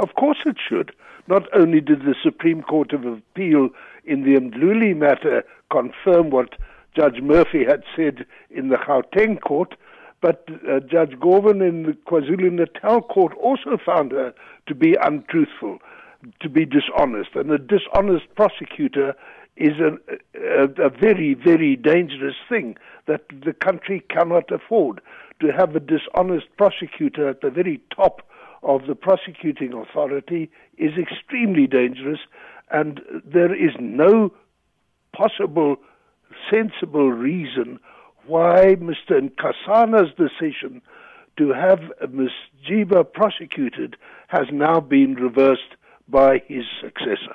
Of course it should. Not only did the Supreme Court of Appeal in the Mdluli matter confirm what Judge Murphy had said in the Gauteng court, but uh, Judge Gorven in the KwaZulu Natal court also found her to be untruthful, to be dishonest. And a dishonest prosecutor is a, a, a very, very dangerous thing that the country cannot afford. To have a dishonest prosecutor at the very top of the prosecuting authority is extremely dangerous, and there is no possible sensible reason why Mr. Nxasana's decision to have Ms. Jiba prosecuted has now been reversed by his successor.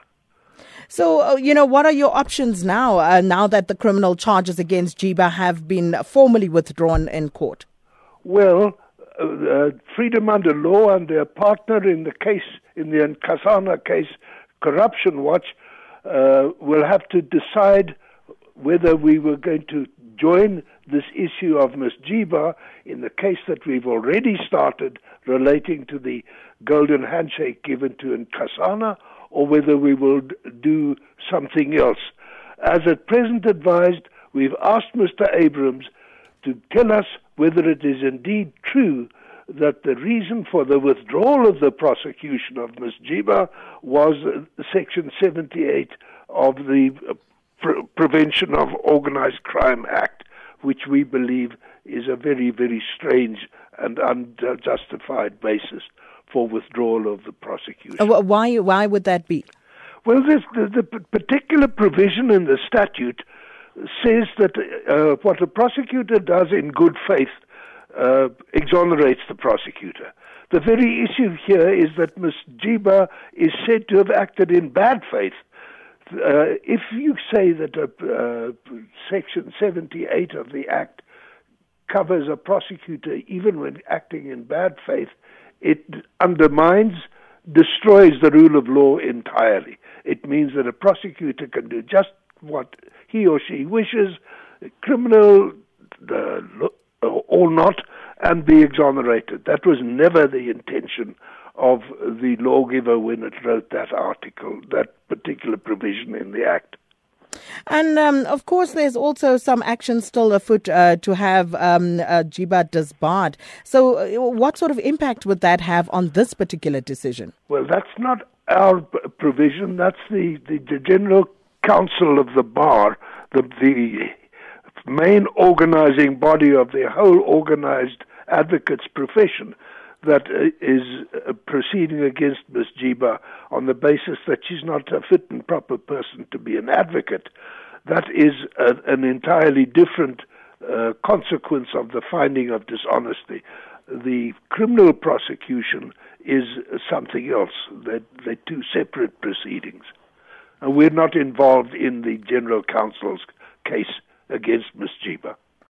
So, uh, you know, what are your options now, uh, now that the criminal charges against Jiba have been formally withdrawn in court? Well, uh, Freedom Under Law and their partner in the case, in the Nxasana case, Corruption Watch, uh, will have to decide whether we were going to join this issue of Ms. Jiba in the case that we've already started relating to the golden handshake given to Nxasana, or whether we will do something else. As at present advised, we've asked Mr. Abrahams to tell us whether it is indeed true that the reason for the withdrawal of the prosecution of Ms. Jiba was Section 78 of the Pre- Prevention of Organized Crime Act, which we believe is a very, very strange and unjustified basis for withdrawal of the prosecution. Uh, why, why would that be? Well, this, the, the particular provision in the statute says that uh, what a prosecutor does in good faith uh, exonerates the prosecutor. The very issue here is that Ms. Jiba is said to have acted in bad faith uh, if you say that uh, Section 78 of the Act covers a prosecutor even when acting in bad faith, it undermines, destroys the rule of law entirely. It means that a prosecutor can do just what he or she wishes, criminal uh, or not, and be exonerated. That was never the intention of the lawgiver when it wrote that article, that particular provision in the Act. And um, of course, there's also some action still afoot uh, to have um, uh, Jiba disbarred. So, uh, what sort of impact would that have on this particular decision? Well, that's not our provision. That's the, the, the General Council of the Bar, the, the main organizing body of the whole organized advocates profession that uh, is uh, proceeding against Ms. Jiba on the basis that she's not a fit and proper person to be an advocate. That is a, an entirely different uh, consequence of the finding of dishonesty. The criminal prosecution is something else. They're, they're two separate proceedings. And we're not involved in the General Council's case against Ms. Jiba.